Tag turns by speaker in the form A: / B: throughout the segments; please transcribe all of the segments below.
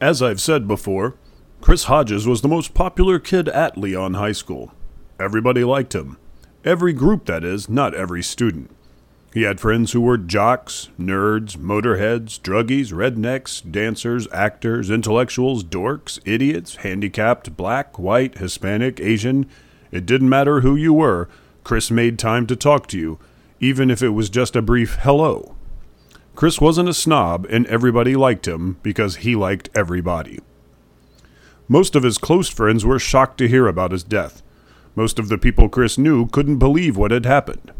A: As I've said before, Chris Hodges was the most popular kid at Leon High School. Everybody liked him. Every group, that is, not every student. He had friends who were jocks, nerds, motorheads, druggies, rednecks, dancers, actors, intellectuals, dorks, idiots, handicapped, black, white, Hispanic, Asian. It didn't matter who you were, Chris made time to talk to you, even if it was just a brief hello. Chris wasn't a snob, and everybody liked him because he liked everybody. Most of his close friends were shocked to hear about his death. Most of the people Chris knew couldn't believe what had happened.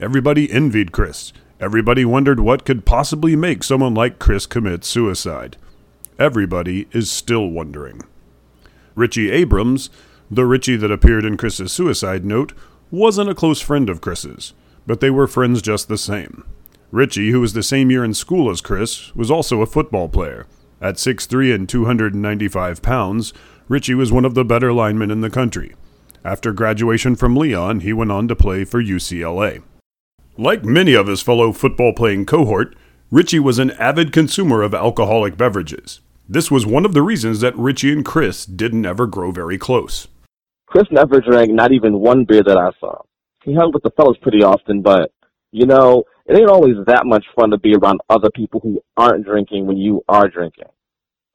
A: Everybody envied Chris. Everybody wondered what could possibly make someone like Chris commit suicide. Everybody is still wondering. Richie Abrams, the Richie that appeared in Chris's suicide note, wasn't a close friend of Chris's, but they were friends just the same. Richie, who was the same year in school as Chris, was also a football player. At 6'3 and 295 pounds, Richie was one of the better linemen in the country. After graduation from Leon, he went on to play for UCLA. Like many of his fellow football playing cohort, Richie was an avid consumer of alcoholic beverages. This was one of the reasons that Richie and Chris didn't ever grow very close.
B: Chris never drank not even one beer that I saw. He hung with the fellas pretty often, but, you know, it ain't always that much fun to be around other people who aren't drinking when you are drinking.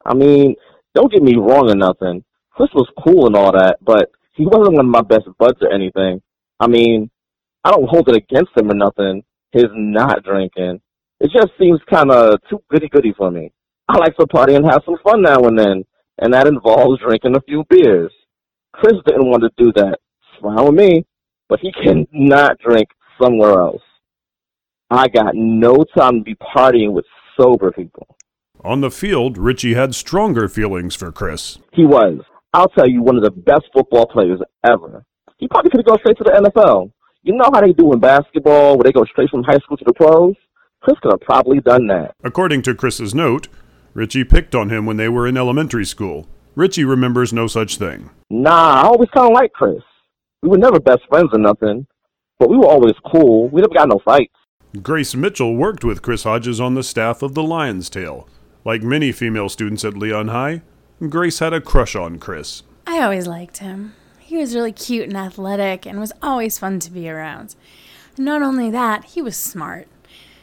B: I mean, don't get me wrong or nothing. Chris was cool and all that, but he wasn't one of my best buds or anything. I mean, I don't hold it against him or nothing, his not drinking. It just seems kind of too goody goody for me. I like to party and have some fun now and then, and that involves drinking a few beers. Chris didn't want to do that. Fine with me, but he cannot drink somewhere else. I got no time to be partying with sober people.
A: On the field, Richie had stronger feelings for Chris.
B: He was. I'll tell you, one of the best football players ever. He probably could have gone straight to the NFL. You know how they do in basketball, where they go straight from high school to the pros? Chris could have probably done that.
A: According to Chris's note, Richie picked on him when they were in elementary school. Richie remembers no such thing.
B: Nah, I always kind of liked Chris. We were never best friends or nothing, but we were always cool. We never got no fights.
A: Grace Mitchell worked with Chris Hodges on the staff of the Lion's Tail. Like many female students at Leon High, Grace had a crush on Chris.
C: I always liked him. He was really cute and athletic and was always fun to be around. And not only that, he was smart.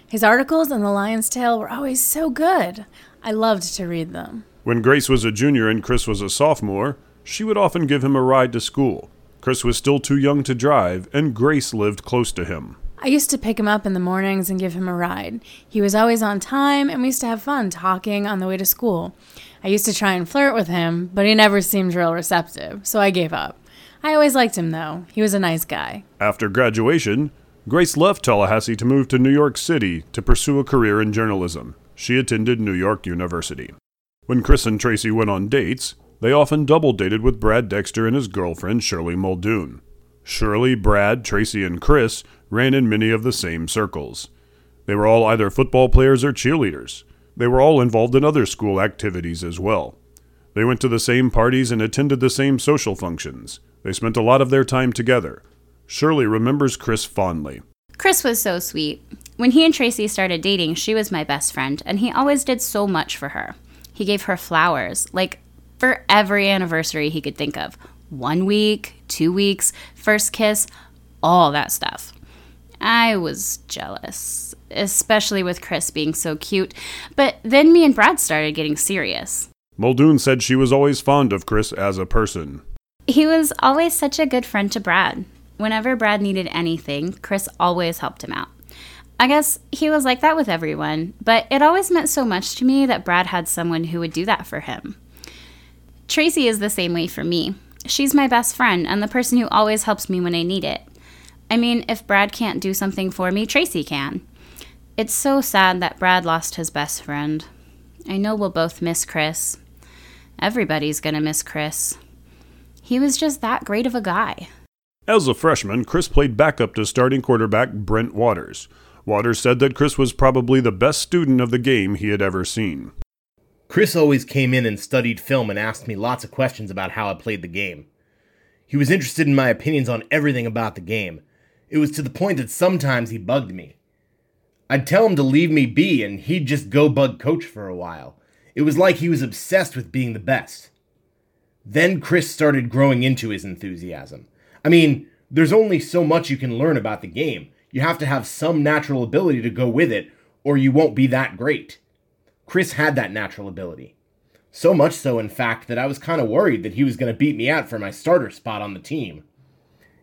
C: His articles in the Lion's Tail were always so good. I loved to read them.
A: When Grace was a junior and Chris was a sophomore, she would often give him a ride to school. Chris was still too young to drive, and Grace lived close to him.
C: I used to pick him up in the mornings and give him a ride. He was always on time, and we used to have fun talking on the way to school. I used to try and flirt with him, but he never seemed real receptive, so I gave up. I always liked him, though. He was a nice guy.
A: After graduation, Grace left Tallahassee to move to New York City to pursue a career in journalism. She attended New York University. When Chris and Tracy went on dates, they often double dated with Brad Dexter and his girlfriend Shirley Muldoon. Shirley, Brad, Tracy, and Chris ran in many of the same circles. They were all either football players or cheerleaders. They were all involved in other school activities as well. They went to the same parties and attended the same social functions. They spent a lot of their time together. Shirley remembers Chris fondly.
D: Chris was so sweet. When he and Tracy started dating, she was my best friend, and he always did so much for her. He gave her flowers, like for every anniversary he could think of one week, two weeks, first kiss, all that stuff. I was jealous, especially with Chris being so cute, but then me and Brad started getting serious.
A: Muldoon said she was always fond of Chris as a person.
D: He was always such a good friend to Brad. Whenever Brad needed anything, Chris always helped him out. I guess he was like that with everyone, but it always meant so much to me that Brad had someone who would do that for him. Tracy is the same way for me. She's my best friend and the person who always helps me when I need it. I mean, if Brad can't do something for me, Tracy can. It's so sad that Brad lost his best friend. I know we'll both miss Chris. Everybody's gonna miss Chris. He was just that great of a guy.
A: As a freshman, Chris played backup to starting quarterback Brent Waters. Waters said that Chris was probably the best student of the game he had ever seen.
E: Chris always came in and studied film and asked me lots of questions about how I played the game. He was interested in my opinions on everything about the game. It was to the point that sometimes he bugged me. I'd tell him to leave me be and he'd just go bug coach for a while. It was like he was obsessed with being the best. Then Chris started growing into his enthusiasm. I mean, there's only so much you can learn about the game. You have to have some natural ability to go with it, or you won't be that great. Chris had that natural ability. So much so, in fact, that I was kind of worried that he was going to beat me out for my starter spot on the team.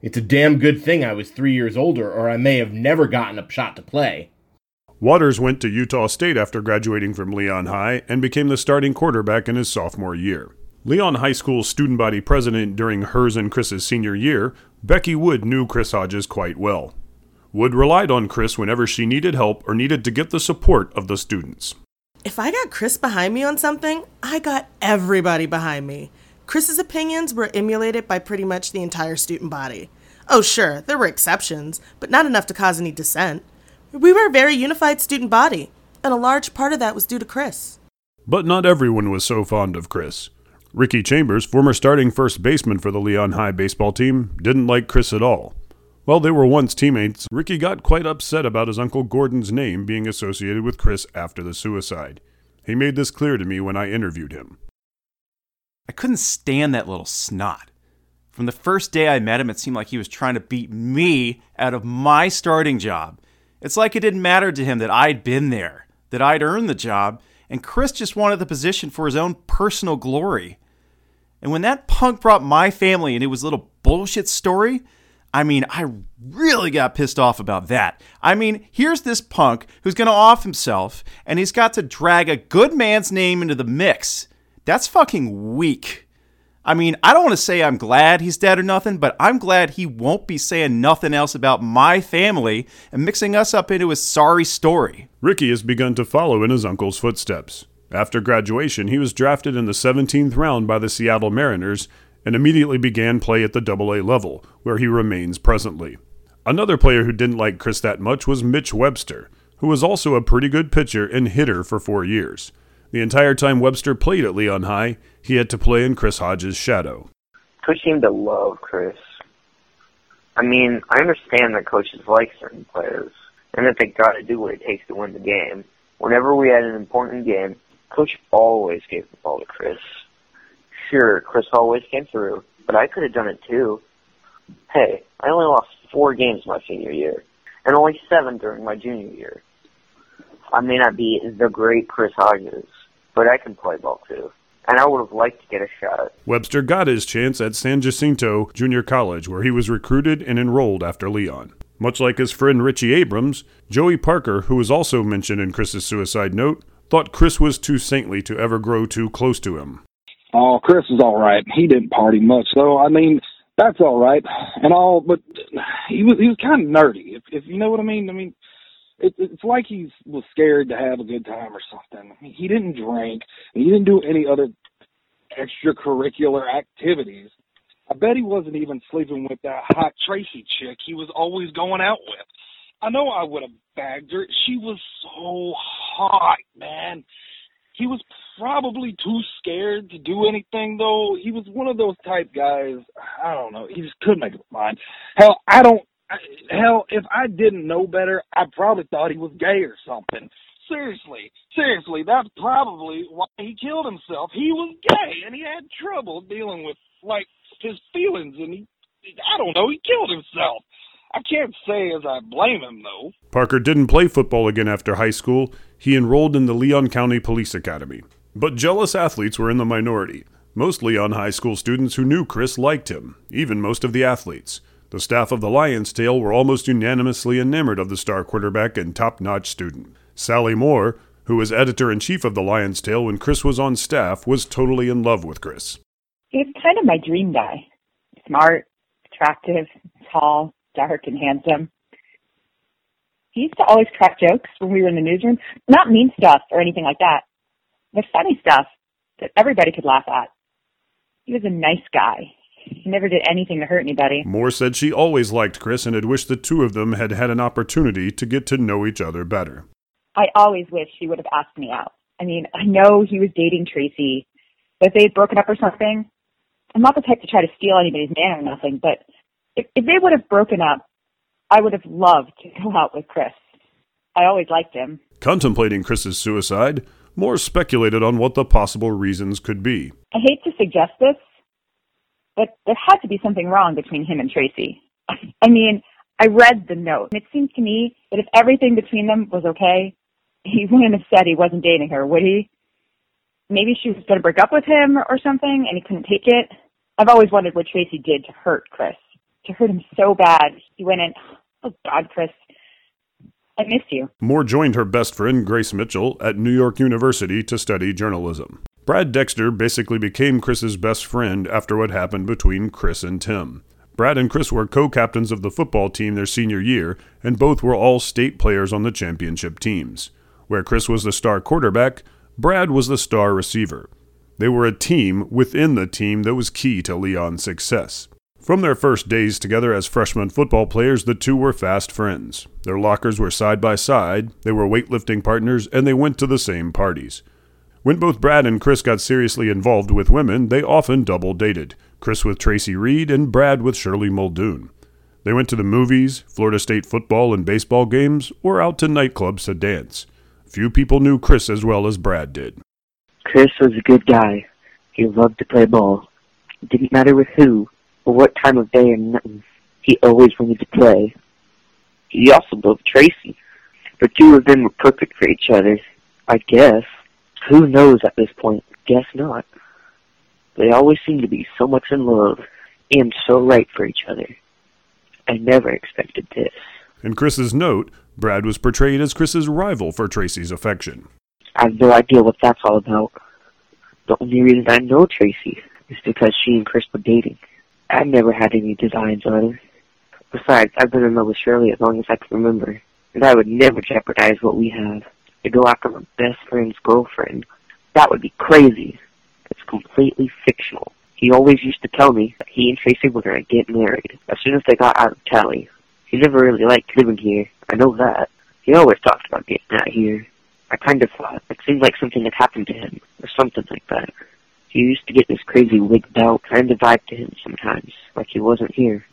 E: It's a damn good thing I was three years older, or I may have never gotten a shot to play.
A: Waters went to Utah State after graduating from Leon High and became the starting quarterback in his sophomore year. Leon High School's student body president during hers and Chris's senior year, Becky Wood knew Chris Hodges quite well. Wood relied on Chris whenever she needed help or needed to get the support of the students.
F: If I got Chris behind me on something, I got everybody behind me. Chris's opinions were emulated by pretty much the entire student body. Oh, sure, there were exceptions, but not enough to cause any dissent. We were a very unified student body, and a large part of that was due to Chris.
A: But not everyone was so fond of Chris. Ricky Chambers, former starting first baseman for the Leon High baseball team, didn't like Chris at all. While they were once teammates, Ricky got quite upset about his Uncle Gordon's name being associated with Chris after the suicide. He made this clear to me when I interviewed him.
G: I couldn't stand that little snot. From the first day I met him, it seemed like he was trying to beat me out of my starting job. It's like it didn't matter to him that I'd been there, that I'd earned the job, and Chris just wanted the position for his own personal glory. And when that punk brought my family into his little bullshit story, I mean, I really got pissed off about that. I mean, here's this punk who's going to off himself, and he's got to drag a good man's name into the mix. That's fucking weak. I mean, I don't want to say I'm glad he's dead or nothing, but I'm glad he won't be saying nothing else about my family and mixing us up into his sorry story.
A: Ricky has begun to follow in his uncle's footsteps. After graduation, he was drafted in the 17th round by the Seattle Mariners and immediately began play at the AA level, where he remains presently. Another player who didn't like Chris that much was Mitch Webster, who was also a pretty good pitcher and hitter for four years. The entire time Webster played at Leon High, he had to play in Chris Hodges' shadow.
H: Coach seemed to love Chris. I mean, I understand that coaches like certain players, and that they got to do what it takes to win the game. Whenever we had an important game, Coach always gave the ball to Chris. Sure, Chris always came through, but I could have done it too. Hey, I only lost four games my senior year, and only seven during my junior year. I may not be the great Chris Hodges, but I can play ball too. And I would have liked to get a shot.
A: Webster got his chance at San Jacinto Junior College, where he was recruited and enrolled after Leon. Much like his friend Richie Abrams, Joey Parker, who was also mentioned in Chris's suicide note, thought Chris was too saintly to ever grow too close to him.
I: Oh, Chris is all right. He didn't party much, though. I mean, that's all right and all, but he was he was kind of nerdy, if if you know what I mean. I mean, it, it's like he was scared to have a good time or something. He didn't drink, and he didn't do any other extracurricular activities. I bet he wasn't even sleeping with that hot Tracy chick he was always going out with. I know I would have bagged her. She was so hot, man. He was probably too scared to do anything, though. He was one of those type guys. I don't know. He just couldn't make up his mind. Hell, I don't. Hell, if I didn't know better, I probably thought he was gay or something. Seriously, seriously, that's probably why he killed himself. He was gay and he had trouble dealing with like his feelings, and he, I don't know, he killed himself. I can't say as I blame him, though.
A: Parker didn't play football again after high school. He enrolled in the Leon County Police Academy. But jealous athletes were in the minority. Most Leon High School students who knew Chris liked him, even most of the athletes. The staff of the Lion's Tail were almost unanimously enamored of the star quarterback and top notch student. Sally Moore, who was editor in chief of the Lion's Tail when Chris was on staff, was totally in love with Chris.
J: He's kind of my dream guy. Smart, attractive, tall, dark and handsome. He used to always crack jokes when we were in the newsroom. Not mean stuff or anything like that, but funny stuff that everybody could laugh at. He was a nice guy. He never did anything to hurt anybody.
A: Moore said she always liked Chris and had wished the two of them had had an opportunity to get to know each other better.
J: I always wish he would have asked me out. I mean, I know he was dating Tracy, but if they had broken up or something, I'm not the type to try to steal anybody's man or nothing, but if, if they would have broken up, I would have loved to go out with Chris. I always liked him.
A: Contemplating Chris's suicide, Moore speculated on what the possible reasons could be.
J: I hate to suggest this, but there had to be something wrong between him and Tracy. I mean, I read the note, and it seems to me that if everything between them was okay, he wouldn't have said he wasn't dating her, would he? Maybe she was going to break up with him or something, and he couldn't take it. I've always wondered what Tracy did to hurt Chris, to hurt him so bad. He went in, oh God, Chris, I miss you.
A: Moore joined her best friend, Grace Mitchell, at New York University to study journalism. Brad Dexter basically became Chris's best friend after what happened between Chris and Tim. Brad and Chris were co captains of the football team their senior year, and both were all state players on the championship teams. Where Chris was the star quarterback, Brad was the star receiver. They were a team within the team that was key to Leon's success. From their first days together as freshman football players, the two were fast friends. Their lockers were side by side, they were weightlifting partners, and they went to the same parties. When both Brad and Chris got seriously involved with women, they often double dated Chris with Tracy Reed and Brad with Shirley Muldoon. They went to the movies, Florida State football and baseball games, or out to nightclubs to dance. Few people knew Chris as well as Brad did.
K: Chris was a good guy. He loved to play ball. It didn't matter with who or what time of day or nothing. He always wanted to play. He also loved Tracy. The two of them were perfect for each other, I guess. Who knows at this point? Guess not. They always seemed to be so much in love and so right for each other. I never expected this.
A: In Chris's note, Brad was portrayed as Chris's rival for Tracy's affection.
K: I have no idea what that's all about. The only reason I know Tracy is because she and Chris were dating. I never had any designs on her. Besides, I've been in love with Shirley as long as I can remember, and I would never jeopardize what we have to go after my best friend's girlfriend. That would be crazy. It's completely fictional. He always used to tell me that he and Tracy were going to get married as soon as they got out of Tally. He never really liked living here. I know that. He always talked about getting out here. I kind of thought it seemed like something had happened to him, or something like that. He used to get this crazy wigged out kind of vibe to him sometimes, like he wasn't here.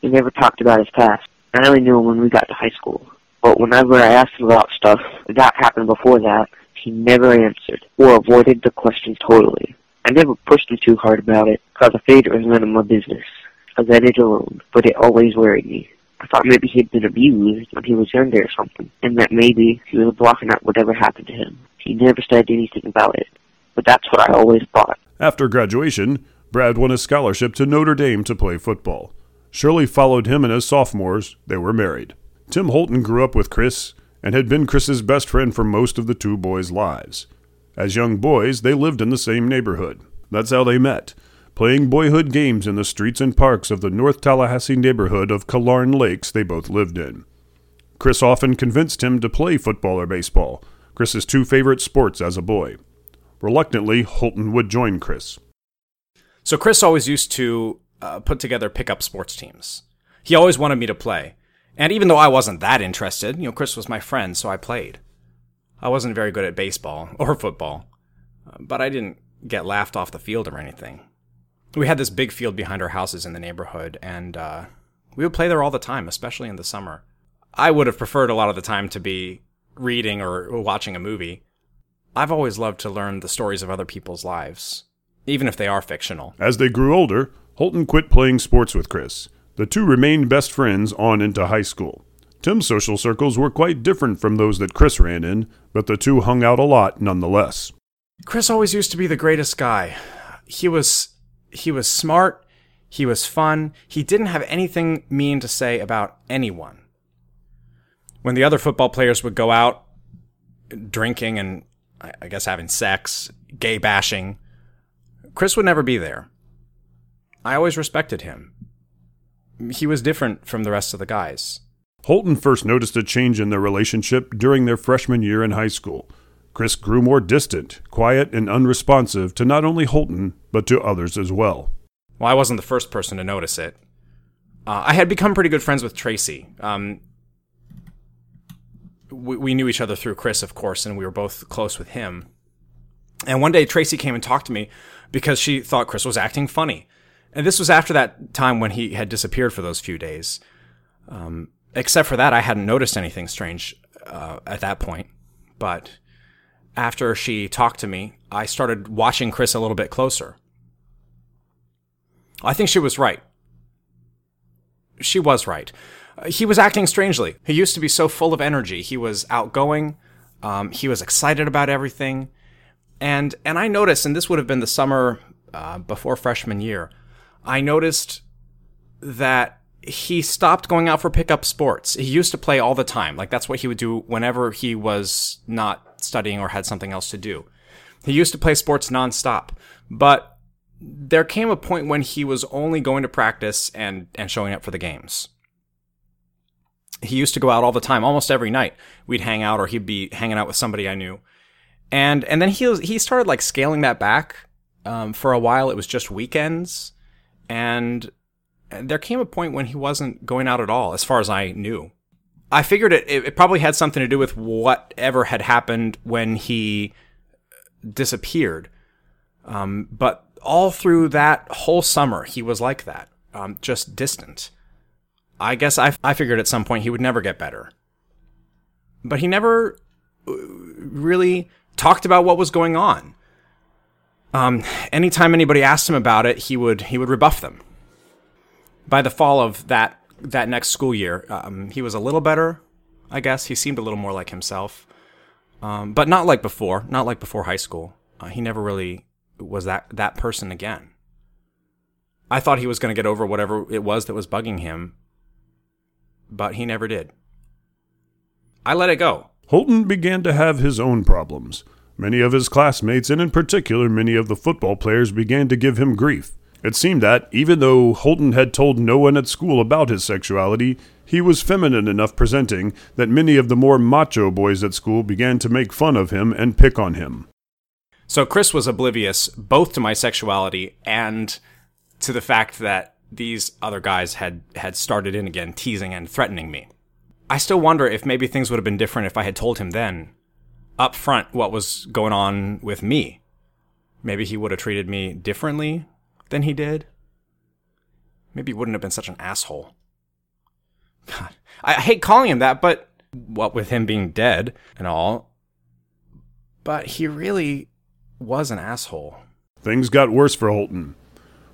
K: He never talked about his past. I only knew him when we got to high school. But whenever I asked him about stuff that happened before that, he never answered, or avoided the question totally. I never pushed him too hard about it, because I figured it was none of my business. I let it alone, but it always worried me. I thought maybe he'd been abused when he was younger or something, and that maybe he was blocking out whatever happened to him. He never said anything about it, but that's what I always thought.
A: After graduation, Brad won a scholarship to Notre Dame to play football. Shirley followed him, and as sophomores, they were married. Tim Holton grew up with Chris and had been Chris's best friend for most of the two boys' lives. As young boys, they lived in the same neighborhood. That's how they met playing boyhood games in the streets and parks of the North Tallahassee neighborhood of Killearn Lakes they both lived in. Chris often convinced him to play football or baseball, Chris's two favorite sports as a boy. Reluctantly, Holton would join Chris.
L: So Chris always used to uh, put together pickup sports teams. He always wanted me to play. And even though I wasn't that interested, you know, Chris was my friend, so I played. I wasn't very good at baseball or football, uh, but I didn't get laughed off the field or anything we had this big field behind our houses in the neighborhood, and uh, we would play there all the time, especially in the summer. I would have preferred a lot of the time to be reading or watching a movie. I've always loved to learn the stories of other people's lives, even if they are fictional.
A: As they grew older, Holton quit playing sports with Chris. The two remained best friends on into high school. Tim's social circles were quite different from those that Chris ran in, but the two hung out a lot nonetheless.
L: Chris always used to be the greatest guy. He was he was smart, he was fun, he didn't have anything mean to say about anyone. When the other football players would go out drinking and I guess having sex, gay bashing, Chris would never be there. I always respected him. He was different from the rest of the guys.
A: Holton first noticed a change in their relationship during their freshman year in high school. Chris grew more distant, quiet, and unresponsive to not only Holton, but to others as well.
L: Well, I wasn't the first person to notice it. Uh, I had become pretty good friends with Tracy. Um, we, we knew each other through Chris, of course, and we were both close with him. And one day, Tracy came and talked to me because she thought Chris was acting funny. And this was after that time when he had disappeared for those few days. Um, except for that, I hadn't noticed anything strange uh, at that point. But after she talked to me, I started watching Chris a little bit closer. I think she was right. She was right. Uh, he was acting strangely. He used to be so full of energy. He was outgoing. Um, he was excited about everything. And and I noticed, and this would have been the summer uh, before freshman year, I noticed that he stopped going out for pickup sports. He used to play all the time. Like that's what he would do whenever he was not studying or had something else to do. He used to play sports nonstop. But there came a point when he was only going to practice and, and showing up for the games. He used to go out all the time, almost every night. We'd hang out or he'd be hanging out with somebody I knew. And, and then he he started like scaling that back. Um, for a while, it was just weekends. And there came a point when he wasn't going out at all, as far as I knew. I figured it, it probably had something to do with whatever had happened when he disappeared. Um, but all through that whole summer, he was like that, um, just distant. I guess I, I figured at some point he would never get better. But he never uh, really talked about what was going on. Um, anytime anybody asked him about it, he would he would rebuff them by the fall of that that next school year, um, he was a little better. I guess he seemed a little more like himself, um, but not like before. Not like before high school. Uh, he never really was that that person again. I thought he was going to get over whatever it was that was bugging him, but he never did. I let it go.
A: Holton began to have his own problems. Many of his classmates, and in particular many of the football players, began to give him grief. It seemed that, even though Holton had told no one at school about his sexuality, he was feminine enough presenting that many of the more macho boys at school began to make fun of him and pick on him.
L: So Chris was oblivious both to my sexuality and to the fact that these other guys had, had started in again, teasing and threatening me. I still wonder if maybe things would have been different if I had told him then, up front, what was going on with me. Maybe he would have treated me differently than he did, maybe he wouldn't have been such an asshole. God, I hate calling him that, but what with him being dead and all, but he really was an asshole.
A: Things got worse for Holton.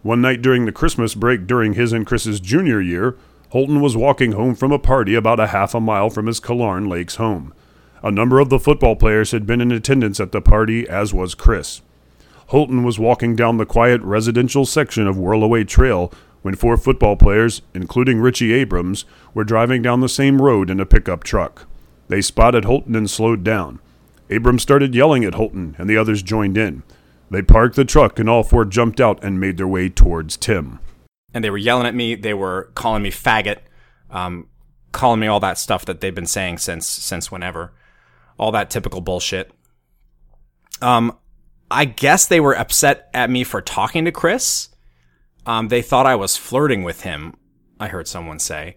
A: One night during the Christmas break during his and Chris's junior year, Holton was walking home from a party about a half a mile from his Killearn Lakes home. A number of the football players had been in attendance at the party, as was Chris. Holton was walking down the quiet residential section of Whirlaway Trail when four football players, including Richie Abrams, were driving down the same road in a pickup truck. They spotted Holton and slowed down. Abrams started yelling at Holton, and the others joined in. They parked the truck, and all four jumped out and made their way towards Tim.
L: And they were yelling at me. They were calling me faggot, um, calling me all that stuff that they've been saying since since whenever, all that typical bullshit. Um, I guess they were upset at me for talking to Chris. Um, they thought I was flirting with him, I heard someone say.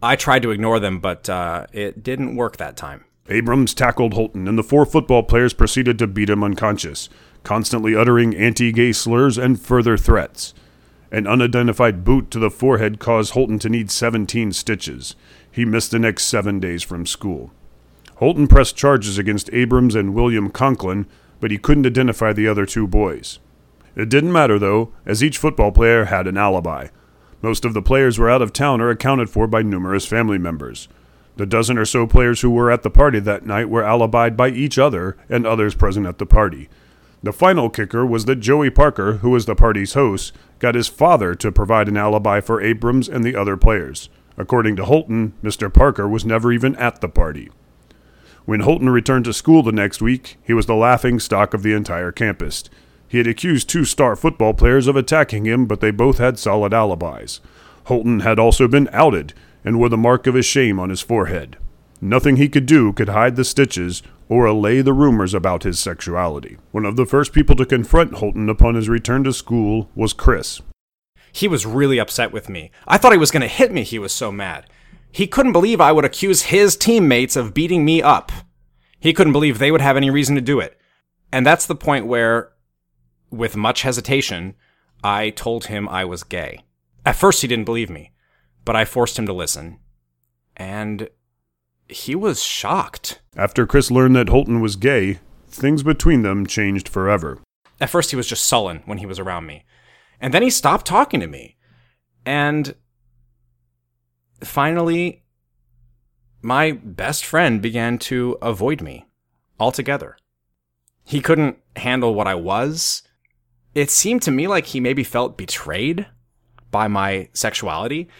L: I tried to ignore them, but uh, it didn't work that time.
A: Abrams tackled Holton, and the four football players proceeded to beat him unconscious, constantly uttering anti gay slurs and further threats. An unidentified boot to the forehead caused Holton to need 17 stitches. He missed the next seven days from school. Holton pressed charges against Abrams and William Conklin, but he couldn't identify the other two boys. It didn't matter, though, as each football player had an alibi. Most of the players were out of town or accounted for by numerous family members. The dozen or so players who were at the party that night were alibied by each other and others present at the party. The final kicker was that Joey Parker, who was the party's host, got his father to provide an alibi for Abrams and the other players. According to Holton, Mr. Parker was never even at the party. When Holton returned to school the next week, he was the laughing stock of the entire campus. He had accused two star football players of attacking him, but they both had solid alibis. Holton had also been outed and wore the mark of his shame on his forehead. Nothing he could do could hide the stitches or allay the rumors about his sexuality. One of the first people to confront Holton upon his return to school was Chris.
L: He was really upset with me. I thought he was going to hit me, he was so mad. He couldn't believe I would accuse his teammates of beating me up. He couldn't believe they would have any reason to do it. And that's the point where, with much hesitation, I told him I was gay. At first, he didn't believe me, but I forced him to listen. And he was shocked.
A: After Chris learned that Holton was gay, things between them changed forever.
L: At first, he was just sullen when he was around me. And then he stopped talking to me. And finally, my best friend began to avoid me altogether. He couldn't handle what I was. It seemed to me like he maybe felt betrayed by my sexuality,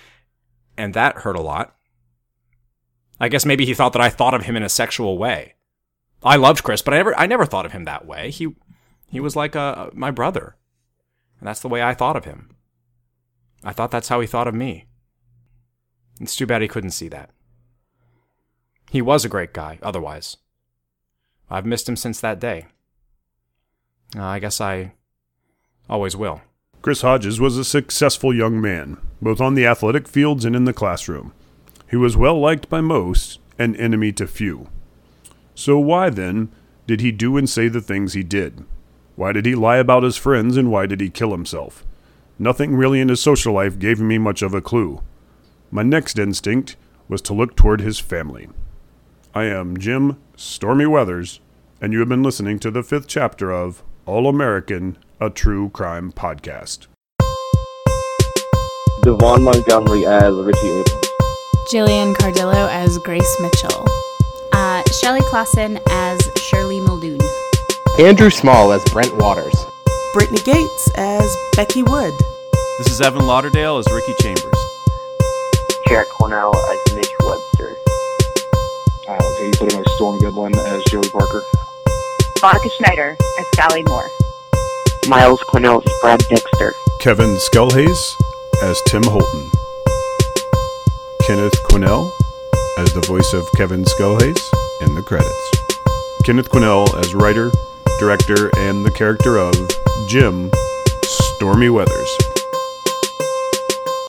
L: and that hurt a lot. I guess maybe he thought that I thought of him in a sexual way. I loved Chris, but I never I never thought of him that way. He he was like a, my brother. And that's the way I thought of him. I thought that's how he thought of me. It's too bad he couldn't see that. He was a great guy, otherwise. I've missed him since that day. Uh, I guess I always will.
A: Chris Hodges was a successful young man, both on the athletic fields and in the classroom. He was well liked by most, and enemy to few. So why, then, did he do and say the things he did? Why did he lie about his friends, and why did he kill himself? Nothing really in his social life gave me much of a clue. My next instinct was to look toward his family. I am Jim Stormy Weathers, and you have been listening to the fifth chapter of All American, a True Crime Podcast.
B: Devon Montgomery as Richie Abrams.
C: Jillian Cardillo as Grace Mitchell.
D: Uh, Shelley Clausen as Shirley Muldoon.
M: Andrew Small as Brent Waters.
F: Brittany Gates as Becky Wood.
G: This is Evan Lauderdale as Ricky Chambers.
H: Jarrett Cornell as Mitch Webster.
I: Uh, okay, you put in a Storm Goodwin as Joey Parker.
J: Monica Schneider as Sally Moore.
K: Miles Cornell as Brad Dexter.
A: Kevin Skullhaze as Tim Holton. Kenneth Quinnell as the voice of Kevin Skullhaze in the credits. Kenneth Quinnell as writer, director, and the character of Jim Stormy Weathers.